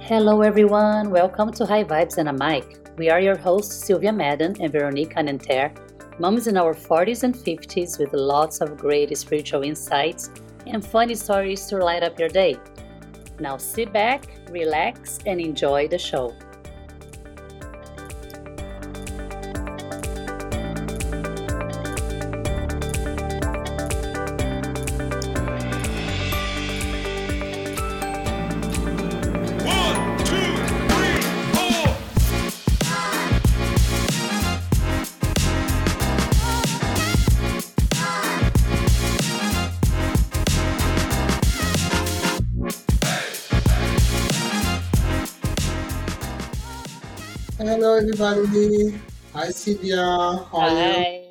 Hello, everyone. Welcome to High Vibes and a Mic. We are your hosts, Sylvia Madden and Veronique Anenter, moms in our 40s and 50s with lots of great spiritual insights and funny stories to light up your day. Now sit back, relax, and enjoy the show. Hello, everybody. Hi, Sylvia. How? Hi.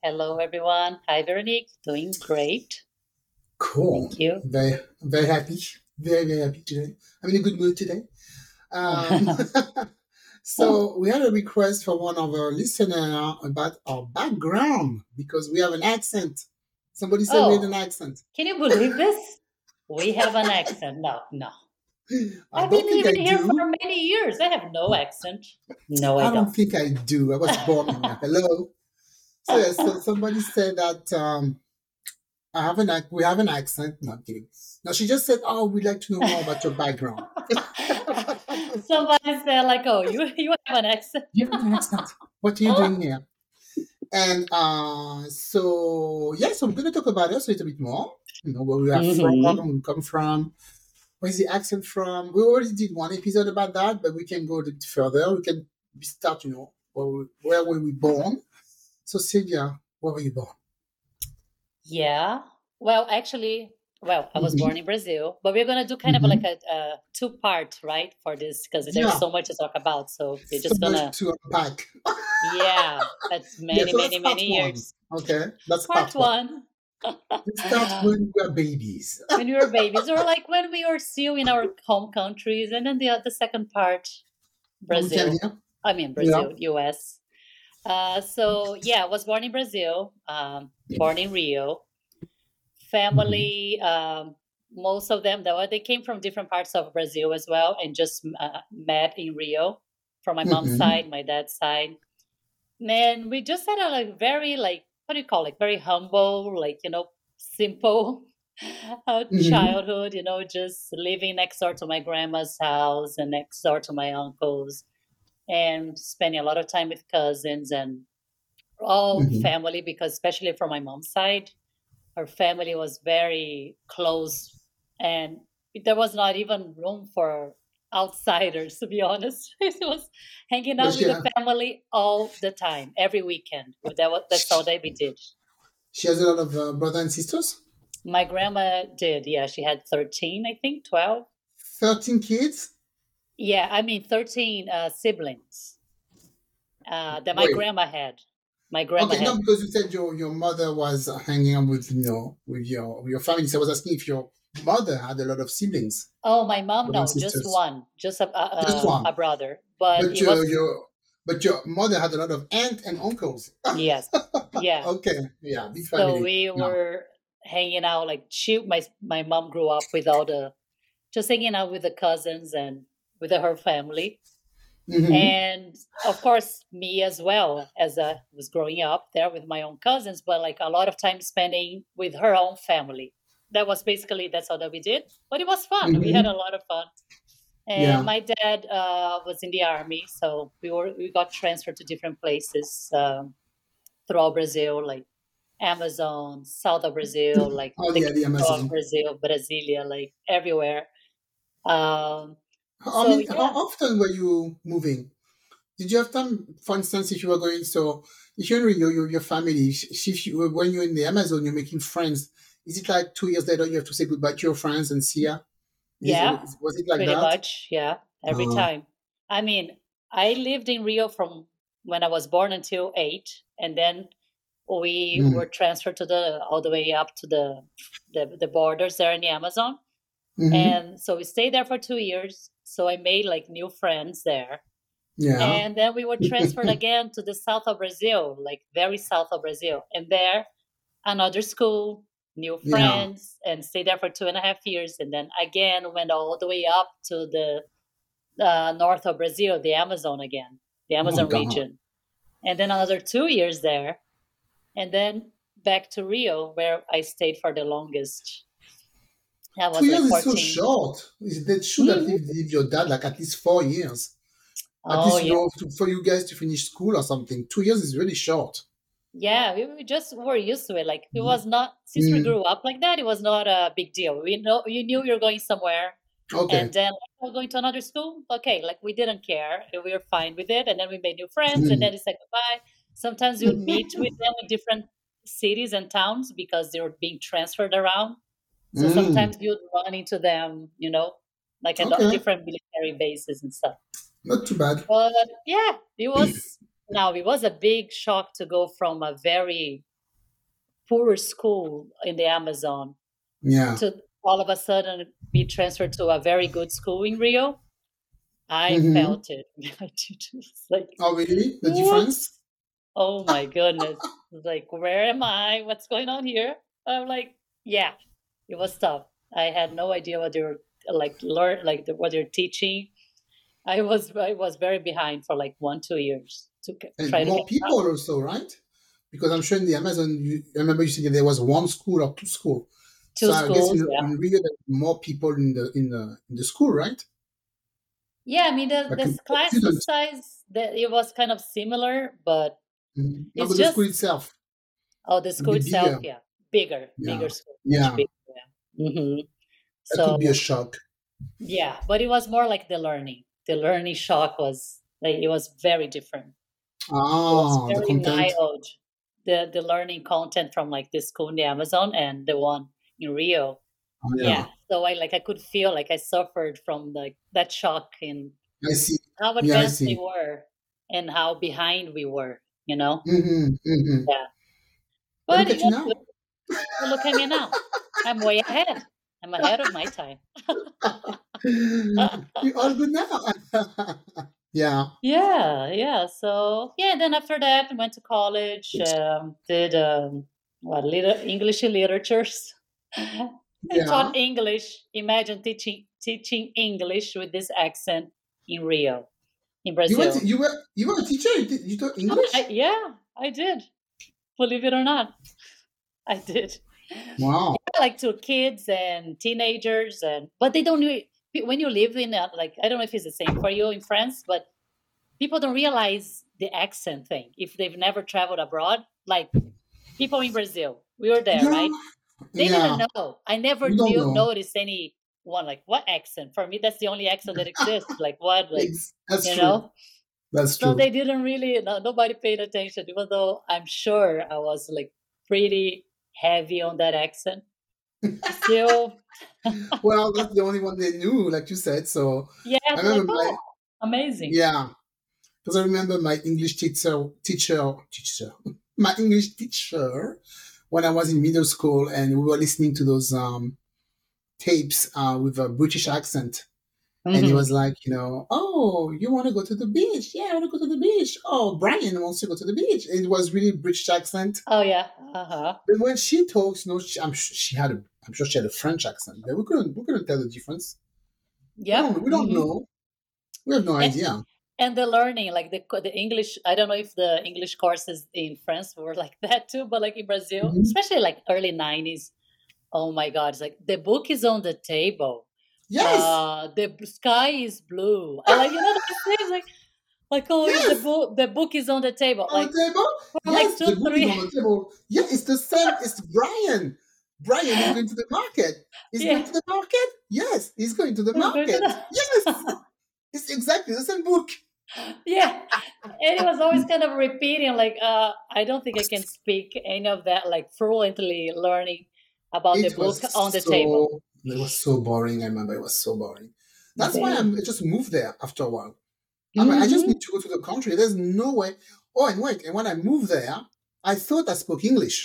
Hello, everyone. Hi, Veronique. Doing great. Cool. Thank you. Very, very happy. Very, very happy today. I'm in a good mood today. Um, so we had a request from one of our listeners about our background because we have an accent. Somebody said we had Oh. an accent. Can you believe this? We have an accent. No, no. I I've don't been think I living here do. for many years. I have no accent. No, I I don't don't. think I do. I was born in here. Hello. So, yeah, so somebody said that um, I have an we have an accent. Not kidding. No, she just said, "Oh, we'd like to know more about your background." Somebody said like, "Oh, you you have an accent." you have an accent. What are you doing here? And uh, so yeah, so we're gonna talk about us a little bit more. You know where we are Mhm. from, where we come from. Where's the accent from? We already did one episode about that, but we can go a little further. We can start, you know, where, we, where were we born? So Sylvia, where were you born? Yeah. Well, actually, well, I was Mhm. born in Brazil, but we're gonna do kind of Mhm. like a, a two part, right, for this because there's Yeah. so much to talk about. So we're just much gonna, to unpack. yeah, that's Yeah, many, so many, many one. years. Okay, that's Part part one. one. Let's when we were babies. when we were babies, or like when we were still in our home countries, and then the the second part, When we came Brazil. I mean Brazil, U.S. Uh, so yeah, I was born in Brazil, um, born in Rio. Family, um, most of them, though, they came from different parts of Brazil as well, and just uh, met in Rio from my mom's Mhm. side, my dad's side. And we just had a like very like what do you call it? Very humble, like you know, simple uh, Mhm. childhood. You know, just living next door to my grandma's house and next door to my uncles, and spending a lot of time with cousins and all Mhm. family. Because especially from my mom's side, her family was very close, and there was not even room for outsiders. To be honest, it was hanging out Was with the family all the time, every weekend. That was, that's all that we did. she has a lot of uh, brothers and sisters. My grandma did. Yeah, she had 13, I think, 12. Thirteen kids. Yeah, I mean, 13 uh, siblings uh, that my Wait. grandma had. My grandma Okay, had. no, because you said your, your mother was hanging out with you know with your with your family. So I was asking if your mother had a lot of siblings. Oh, my mom, no, and just one, just a, a, Just one. a brother. But But your, was, your but your mother had a lot of aunts and uncles. yes, yeah. Okay, yeah, big So family. we Yeah. were hanging out like she, my my mom grew up with all the, just hanging out with the cousins and with her family. Mhm. and of course me as well as i was growing up there with my own cousins but like a lot of time spending with her own family that was basically that's all that we did but it was fun we had a lot of fun and Mm-hmm. Yeah. my dad uh, was in the army so we were we got transferred to different places um, throughout brazil like amazon south of brazil like Oh the yeah, the Amazon. brazil brasilia like everywhere um, How, So, many, yeah. how often were you moving? Did you have time, for instance, if you were going, so if you're in Rio, your, your family, if if you, when you're in the Amazon, you're making friends, is it like two years later you have to say goodbye to your friends and see ya? Is Yeah, it, was it like pretty that? much yeah every Oh. time i mean i lived in rio from when i was born until eight and then we Mm. were transferred to the all the way up to the the, the borders there in the amazon Mhm. and so we stayed there for two years so i made like new friends there yeah. and then we were transferred again to the south of brazil like very south of brazil and there another school new Yeah. friends, and stayed there for two and a half years. And then again went all the way up to the uh, north of Brazil, the Amazon again, the Amazon God. region. And then another two years there. And then back to Rio, where I stayed for the longest. That was Two years like is so short. Is- They should have Mhm. lived with your dad like at least four years. At Oh, least you know, to, for you guys to finish school or something. Two years is really short. Yeah, we, we just were used to it. Like it Mhm. was not since we Mm. grew up like that. It was not a big deal. We know you knew you were going somewhere, Okay. and then like, we're going to another school. Okay, like we didn't care. We were fine with it, and then we made new friends, Mm. and then it's like goodbye. Sometimes you'd meet with them in different cities and towns because they were being transferred around. So Mm. sometimes you'd run into them, you know, like at Okay. different military bases and stuff. Not too bad. But yeah, it was now it was a big shock to go from a very poor school in the Amazon Yeah. to all of a sudden be transferred to a very good school in Rio. I Mhm. felt it. I did. Like, Oh, really? The difference? oh my goodness. Like, where am I? What's going on here? I'm like, yeah, it was tough. I had no idea what they were like learn like the, what they're teaching. I was I was very behind for like one two years to And try more people also, right? Because I'm sure in the Amazon, you, I remember you said there was one school or two school. two so I guess schools. in, yeah. in Rio, more people in the in the in the school, right? yeah, I mean the, like the class students. size that it was kind of similar, but Mm-hmm. No, It's but the school itself. oh, the school itself, bigger. yeah, bigger, Yeah. bigger school, Yeah, bigger, yeah. hmm that So could be a shock. yeah, but it was more like the learning. The learning shock was like it was very different. The very content. mild. The the learning content from like this school in the Amazon and the one in Rio. Oh, Yeah. yeah. So I like I could feel like I suffered from like that shock in I see. how Yeah, I advanced we were and how behind we were, you know? hmm hmm But But look at you now. look at me now. I'm way ahead. I'm ahead of my time. You're all good now. yeah. Yeah, yeah. So yeah, then after that, I went to college. Um, did um, what? Little English literatures. I Yeah. taught English. Imagine teaching teaching English with this accent in Rio, in You Brazil. were you were you were a teacher. You, taught English. I, yeah, I did. Believe it or not, I did. Wow. like to kids and teenagers and but they don't when you live in a, like i don't know if it's the same for you in france but people don't realize the accent thing if they've never traveled abroad like people in brazil we were there yeah. right they yeah. didn't know i never knew know. noticed any one like what accent for me that's the only accent that exists like what like That's you true. know That's so true. they didn't really no, nobody paid attention even though i'm sure i was like pretty heavy on that accent still well, that's the only one they knew, like you said. So yeah I like, remember my oh, amazing yeah, because I remember my English teacher, teacher, teacher, my English teacher when I was in middle school, and we were listening to those um tapes uh, with a British accent. And he Mhm. was like, you know, oh, you want to go to the beach? Yeah, I want to go to the beach. Oh, Brian wants to go to the beach. It was really British accent. oh yeah uh-huh But when she talks, you know, she, I'm she had a, I'm sure she had a French accent, but we couldn't, we couldn't tell the difference. yeah we don't, we don't mhm. know. We have no And- idea. and the learning like the the english i don't know if the english courses in france were like that too but like in brazil Mhm. especially like early 90s oh my god it's like the book is on the table Yes, uh the sky is blue I like you know things like like oh the book the book is on the table on like the table. for like Yes, two the book three is on the table. Yeah, it's the same. It's Brian. Brian is going to the market. He's Yeah. going to the market. Yes, he's going to the going to market. the- Yes, it's exactly the same book. yeah and it was always kind of repeating like uh i don't think i can speak any of that like fluently learning about the book on the so, table It was so boring. I remember it was so boring. That's why I'm, I just moved there after a while. I'm like, I just Mhm. need to go to the country. There's no way. Oh, and wait. And when I moved there, I thought I spoke English.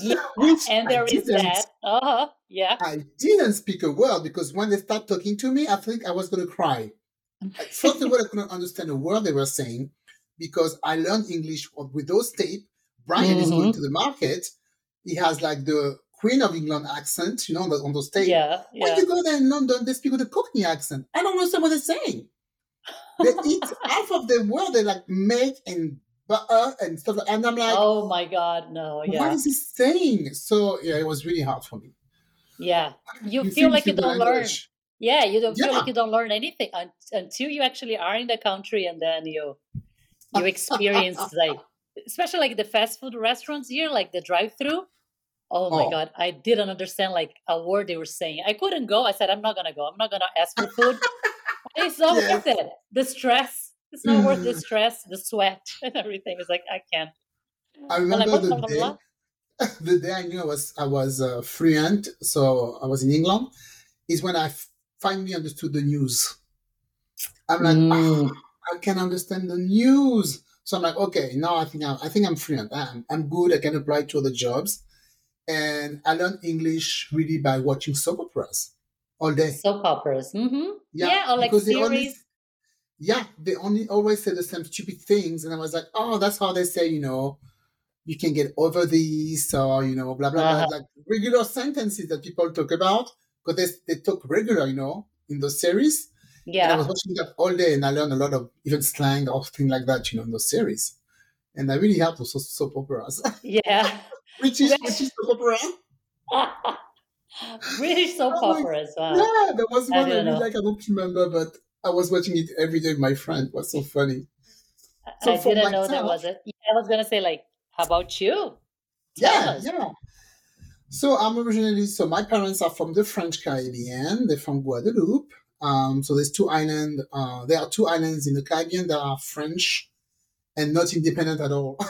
Yeah, Which and I there is that uh-huh yeah I didn't speak a word because when they start talking to me, I think I was going to cry. First of all, I couldn't understand a word they were saying because I learned English with those tape. Brian is going Mhm. to the market. he has like the Queen of England accent, you know, on those on the stage. Yeah, When you go there in London, they speak with a Cockney accent. I don't understand what they're saying. They eat half of the word they like make and butter and stuff. like- And I'm like, oh my God, no, what yeah, is he saying? So yeah, it was really hard for me. yeah. You, You feel like you don't learn. Yeah, you don't feel like you don't learn anything until you actually are in the country, and then you you experience like, especially like the fast food restaurants here, like the drive-through. Oh my Oh. God, I didn't understand like a word they were saying. I couldn't go. I said, I'm not gonna go. I'm not gonna ask for food. it's not Yes. it. The stress. It's not worth the Mm. stress, the sweat, and everything. It's like I can't. I I'm like, remember the blah, day, blah. the day I knew I was I was uh, fluent, so I was in England, is when I f- finally understood the news. I'm like, Mm. "Ah, I can understand the news. So I'm like, okay, now I think I'm, I think I'm fluent. I'm, I'm good. I can apply to other jobs, and I learned English really by watching soap operas all day. Soap operas. Mm-hmm. Yeah, or like because series. only, yeah, they only always say the same stupid things, and I was like, oh, that's how they say, you know, you can get over this, or you know, blah blah Uh-huh. blah, like regular sentences that people talk about because they they talk regular, you know, in those series. And I was watching that all day, and I learned a lot of even slang or things like that, you know, in those series. And I really helped with soap, soap operas. Yeah. which is, which is soap opera. British soap Oh my- operas. Wow. Yeah, there was I one I, didn't really know. like. I don't remember, but I was watching it every day with my friend. It was so funny. So I didn't know myself- was it. I was gonna say like, how about you? Tell Yeah, us. yeah. So I'm originally so my parents are from the French Caribbean. They're from Guadeloupe. Um, so there's two islands. Uh, there are two islands in the Caribbean that are French and not independent at all.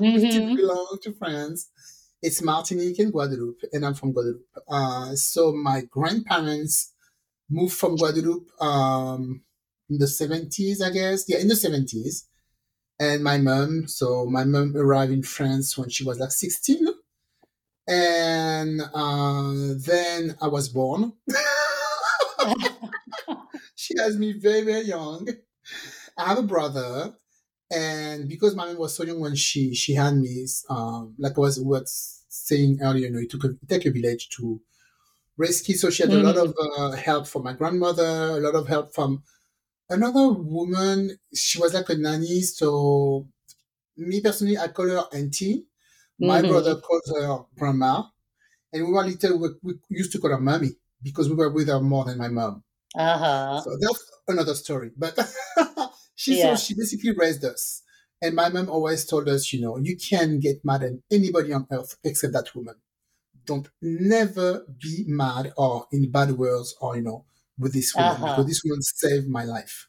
Mhm. belong to France. It's Martinique and Guadeloupe, and I'm from Guadeloupe. Uh, so my grandparents moved from Guadeloupe um, in the 70s, I guess. Yeah, in the 70s. And my mom, so my mom arrived in France when she was like 16. And uh, then I was born. she has me very, very young. I have a brother, and because my mom was so young when she she had me, um, like I was was saying earlier, you know, it took a, it take a village to kids. So she had a lot of uh, help from my grandmother, a lot of help from another woman. She was like a nanny. So me personally, I call her auntie. My Mhm. brother calls her grandma, and we were little. We, we used to call her mommy because we were with her more than my mom. Uh-huh. So that's another story. But she Yeah. so she basically raised us. And my mom always told us, you know, you can't get mad at anybody on earth except that woman. Don't never be mad or in bad words or, you know, with this woman Uh-huh. because this woman saved my life.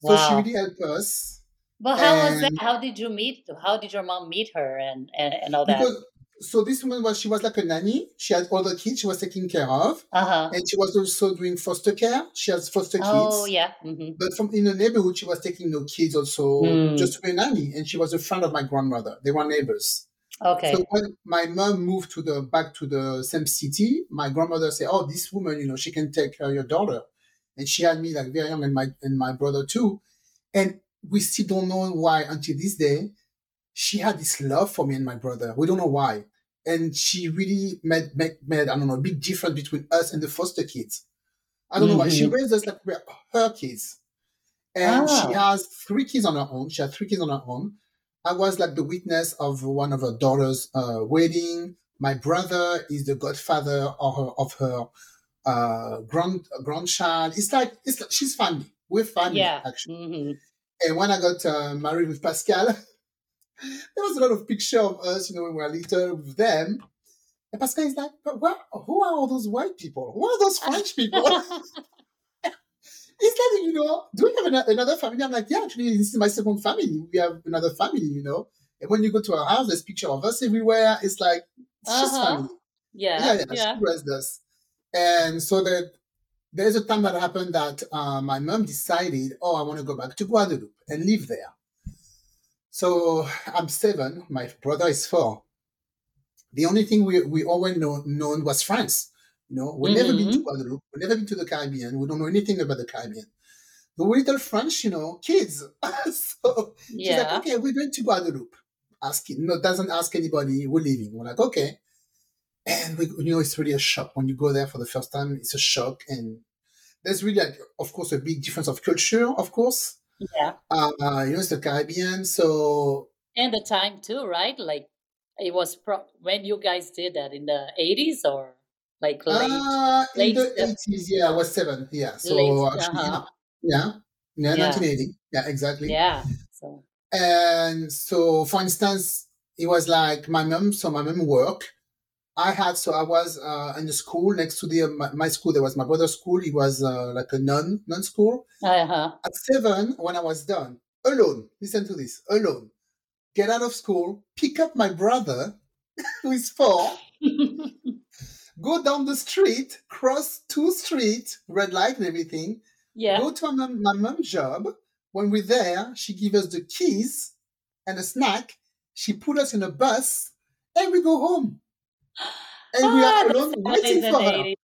So she really helped us. But how was that? How did you meet? How did your mom meet her and and, and all that? Because so this woman was she was like a nanny. She had all the kids she was taking care of. Uh-huh. And she was also doing foster care. She has foster kids. Oh yeah. hmm But from in the neighborhood, she was taking no kids also Hmm. just to be a nanny, and she was a friend of my grandmother. They were neighbors. Okay. So when my mom moved to the back to the same city, my grandmother said, "Oh, this woman, you know, she can take care of your daughter," and she had me like very young, and my and my brother too. And we still don't know why until this day. She had this love for me and my brother. We don't know why, and she really made made, made I don't know a big difference between us and the foster kids. I don't know why she Mhm. raised us like we're her kids, and she Ah. has three kids on her own. She had three kids on her own. I was like the witness of one of her daughter's uh, wedding. My brother is the godfather of her, of her uh, grand grandchild. It's like it's like, she's family. We're family yeah. actually. hmm And when I got uh, married with Pascal, there was a lot of picture of us, you know, when we were little with them. And Pascal is like, but what, who are all those white people? Who are those French people? It's like, you know, do we have another family? I'm like, yeah, actually, this is my second family. We have another family, you know. And when you go to our house, there's picture of us everywhere. It's like, it's just Uh-huh. family. yeah. Yeah, yeah, Yeah. she raised us. And so that there's a time that happened that uh, my mom decided, oh, I want to go back to Guadeloupe and live there. So I'm seven. My brother is four. The only thing we, we always know, known was France. You know, we've never been to Mhm. Guadeloupe. We've never been to the Caribbean. We don't know anything about the Caribbean. The little French, you know, kids. so she's Yeah. like, okay, we're going to Guadeloupe. asking, no, doesn't ask anybody. We're leaving. We're like, okay. And we, you know, it's really a shock when you go there for the first time. It's a shock, and there's really, like, of course, a big difference of culture. Of course, Yeah. uh, uh, you know, it's the Caribbean, so And the time too, right? Like it was pro- when you guys did that in the 80s or like late uh, in late the eighties, yeah, I was seven, yeah. So late actually, uh-huh. yeah, yeah, Yeah. nineteen eighty, yeah, exactly. Yeah. So And so, for instance, it was like my mom. So my mom work. I had so I was uh, in the school next to the my, my school. There was my brother's school. He was uh, like a non non school. uh-huh. At seven, when I was done, alone. Listen to this, alone. Get out of school, pick up my brother, who is four, go down the street, cross two streets, red light and everything. yeah. Go to my, my mom's job. When we're there, she gives us the keys and a snack. She put us in a bus and we go home. And we Ah, are alone waiting for her. 80s.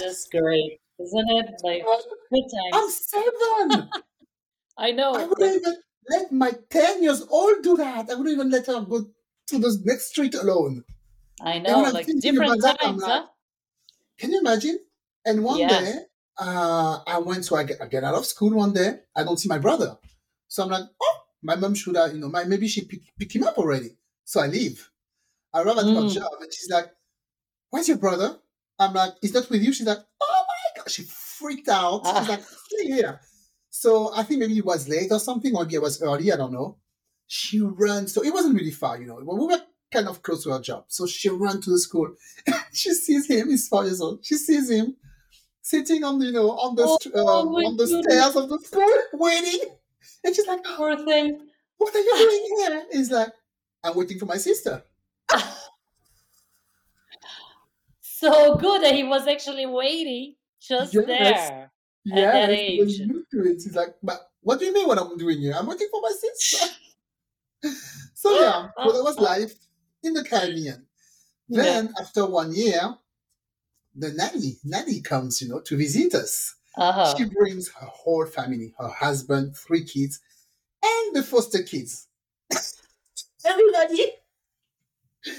That's great. Isn't it? Like good I'm seven. I know. I wouldn't even let my 10 years old do that. I wouldn't even let her go to the next street alone. I know. Like different about that, times, like, huh? Can you imagine? And one Yeah. day, uh, I went to, I get, I get out of school one day. I don't see my brother. So I'm like, oh, my mom should have, you know, my, maybe she pick, pick him up already. So I leave. I arrive at Mm. job and she's like, where's your brother? I'm like, he's not with you. She's like, oh my God. She freaked out. Ah. She's like, stay here. So I think maybe it was late or something, or maybe it was early. I don't know. She ran. So it wasn't really far, you know. We were kind of close to her job. So she ran to the school. she sees him. He's four years old. She sees him sitting on, the, you know, on the Oh, st- um, my on the goodness. stairs of the school, waiting. And she's like, Poor thing. "What are you doing here?" He's like, "I'm waiting for my sister." so good that he was actually waiting just Yes. there. Yeah, that he was age. used to it. He's like, "But what do you mean? What I'm doing here? I'm waiting for my sister." so yeah, so that was life in the Caribbean. Yeah. Then after one year, the nanny nanny comes, you know, to visit us. Uh-huh. She brings her whole family, her husband, three kids, and the foster kids. Everybody,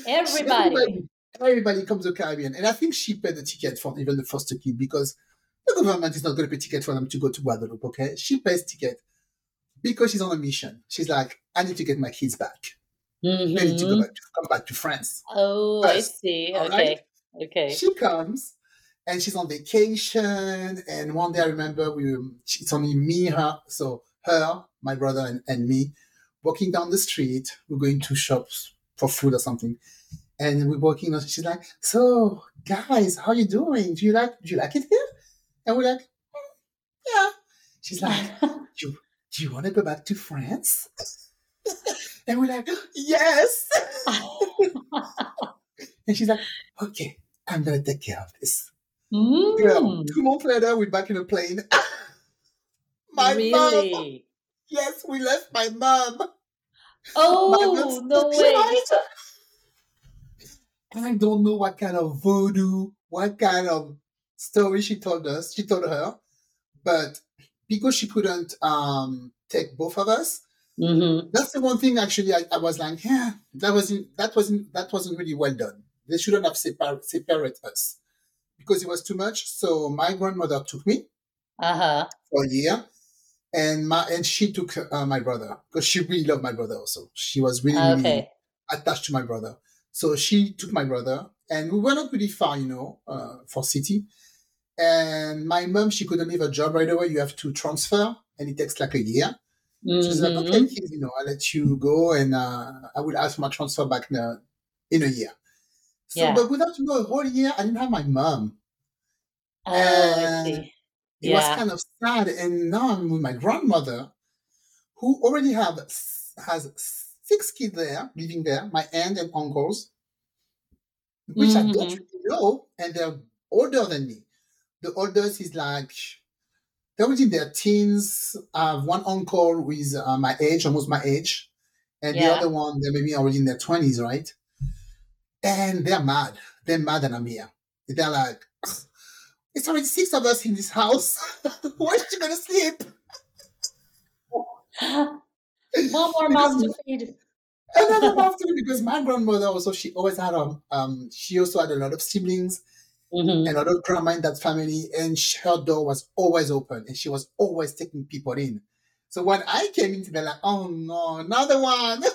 Everybody. everybody comes to Caribbean, and I think she paid the ticket for even the foster kid because the government is not going to pay ticket for them to go to Guadeloupe. Okay, she pays ticket because she's on a mission. She's like, I need to get my kids back. I need to go back, to come back to France. Oh, I see. Okay. right? Okay. She comes and she's on vacation. And one day I remember we it's only me, her, so her, my brother, and, and me walking down the street. We're going to shops for food or something. And we're walking and she's like, So guys, how you doing? Do you like do you like it here? And we're like, "Mm, Yeah. She's like, Do you want to go back to France? And we're like, Yes. and she's like, Okay, I'm gonna take care of this. Girl, Mm, two months later, we're back in a plane. my mom. Yes, we left my mom. Oh, mom's no way. child. I don't know what kind of voodoo, what kind of story she told us. She told her, but because she couldn't um, take both of us, Mm-hmm. that's the one thing. Actually, I, I was like, yeah, that wasn't that wasn't that wasn't really well done. They shouldn't have separ- separate us because it was too much. So my grandmother took me, Uh-huh. for a year. And my and she took uh, my brother because she really loved my brother also. She was really, really attached to my brother. So she took my brother, and we were not really far, you know, uh, for city. And my mom, she couldn't leave her job right away. You have to transfer, and it takes like a year. She's like, okay, kids, you know, I'll let you go, and uh, I will ask my transfer back in a, in a year. So, Yeah. but without you know, a whole year, I didn't have my mom. Oh, And it was kind of sad. And now I'm with my grandmother, who already have has six kids there, living there, my aunt and uncles, which I don't really know, and they're older than me. The oldest is like they're in their teens. I have one uncle who is uh, my age, almost my age, and the other one they're maybe already in their twenties, right? And they're mad. They're mad that I'm here. They're like, it's already six of us in this house. Where's she gonna sleep? One more mouth to feed. and then I'm after because my grandmother also she always had um, um she also had a lot of siblings Mhm. and a lot of grandma in that family, and her door was always open, and she was always taking people in. So when I came in, they're like, "Oh no, another one!"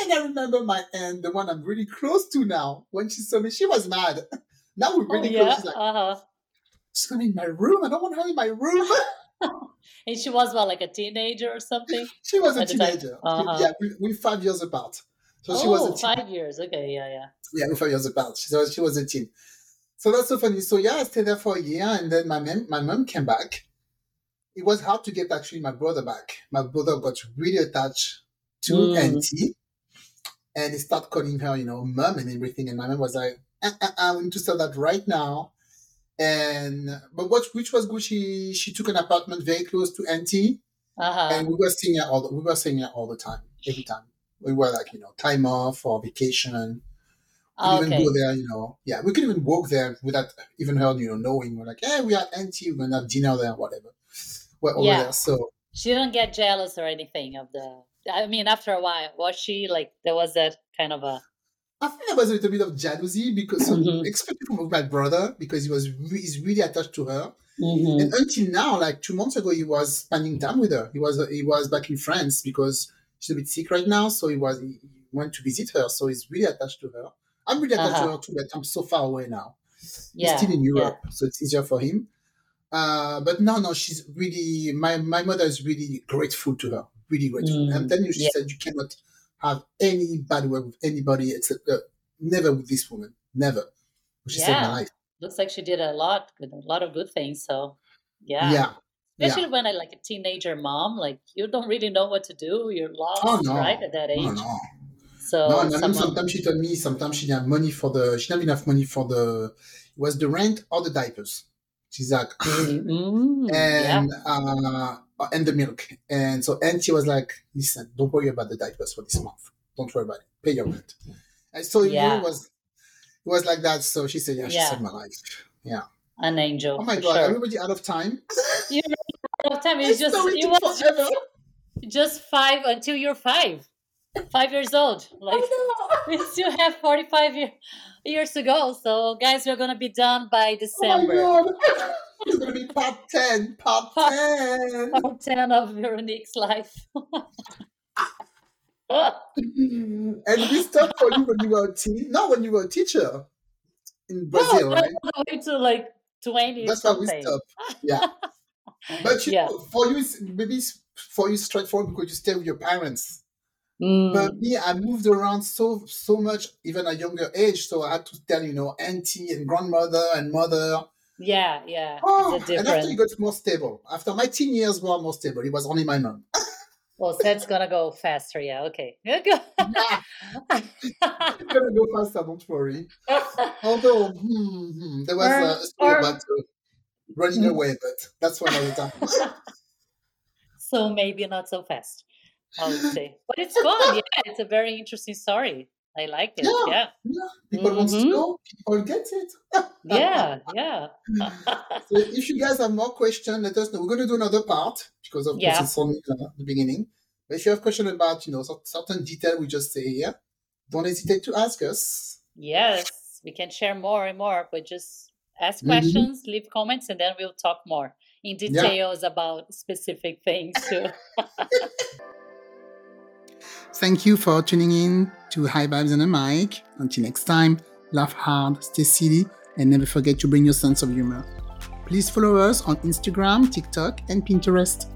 And I remember my aunt, the one I'm really close to now, when she saw me, she was mad. Now we're Oh, really yeah. close. She's like, Uh-huh. "She's coming in my room. I don't want her in my room." And she was what, like a teenager or something? she was a At the time. teenager. Uh-huh. Yeah, we, we're five years apart. So she oh, was a teen. five years. Okay, yeah, yeah. Yeah, we're five years apart. She was, she was a teen. So that's so funny. So yeah, I stayed there for a year, and then my mom, my mom came back. It was hard to get actually my brother back. My brother got really attached to Mm. Auntie, and he started calling her, you know, mom and everything. And my mom was like, uh, uh, uh, "We need to start that right now." And but what which was good, she she took an apartment very close to Auntie, Uh-huh. and we were seeing there all the, we were staying there all the time, every time. We were like, you know, time off or vacation. We could even go there, you know. Yeah, we could even walk there without even her, you know, knowing. We're like, hey, we are empty. We're gonna have dinner there, whatever. We're over Yeah. there. So She didn't get jealous or anything of the. I mean, after a while, was she like there was that kind of a I think there was a little bit of jealousy because, so, Mhm. especially from my brother, because he was re- he's really attached to her. Mhm. And until now, like two months ago, he was spending time with her. He was he was back in France because she's a bit sick right now. So he was he went to visit her. So he's really attached to her. I'm really attached Uh-huh. to her too, but I'm so far away now. yeah. He's still in Europe, so it's easier for him. Uh, but no, no, she's really my my mother is really grateful to her, really grateful. Mm, telling you, she yeah. said you cannot have any bad word with anybody except uh, never with this woman, never. She saved Yeah. my life. Looks like she did a lot, a lot of good things. So, yeah. Yeah, yeah. Especially when I like a teenager mom, like you don't really know what to do. You're lost, Oh no, right, at that age. no, no. So No, and someone, sometimes she told me sometimes she didn't have money for the she didn't have enough money for the it was the rent or the diapers. She's like Mm, mm, yeah, and uh and the milk. And so and she was like, listen, don't worry about the diapers for this month. Don't worry about it. Pay your rent. And so Yeah. it was it was like that. So she said, Yeah, she Yeah. saved my life. Yeah. an angel. Oh my god, sure. everybody out of time. You know, all the time. It's It's just it was just, just five until you're five, five years old. Like oh, we still have forty five year, years to go. So guys, we're gonna be done by Oh my December. god. it's gonna be part ten. Part Part- ten. Part ten of Veronique's life. and we stopped for you when you were a teen. not when you were a teacher in No, Brazil, right? all the way to like twenty That's how we stopped. Yeah. But you Yeah. for you, maybe for you straightforward because you stay with your parents. Mm, But me, I moved around so so much, even at a younger age. So I had to tell, you know, auntie and grandmother and mother. yeah, yeah. Oh, it's a and after it got more stable. After my teen years were more stable, it was only my mom. Well, so it's gonna go faster. Yeah. Okay. Nah, it's gonna go faster. Don't worry. Although hmm, hmm, there was Or- a story or- about uh, running Mm. away, but that's for another time. so maybe not so fast. I would say, but it's fun. Yeah, it's a very interesting story. I like it. Yeah. Yeah. Yeah, people want to Mhm. know. People get it. Yeah. Yeah. So if you guys have more questions, let us know. We're going to do another part because, of Yeah. course, it's only uh, the beginning. But if you have questions about, you know, certain detail we just say here, don't hesitate to ask us. yes, we can share more and more, but just ask Mhm. questions, leave comments, and then we'll talk more in details about specific things too. Thank you for tuning in to High Vibes and a Mic. Until next time, laugh hard, stay silly, and never forget to bring your sense of humor. Please follow us on Instagram, TikTok, and Pinterest.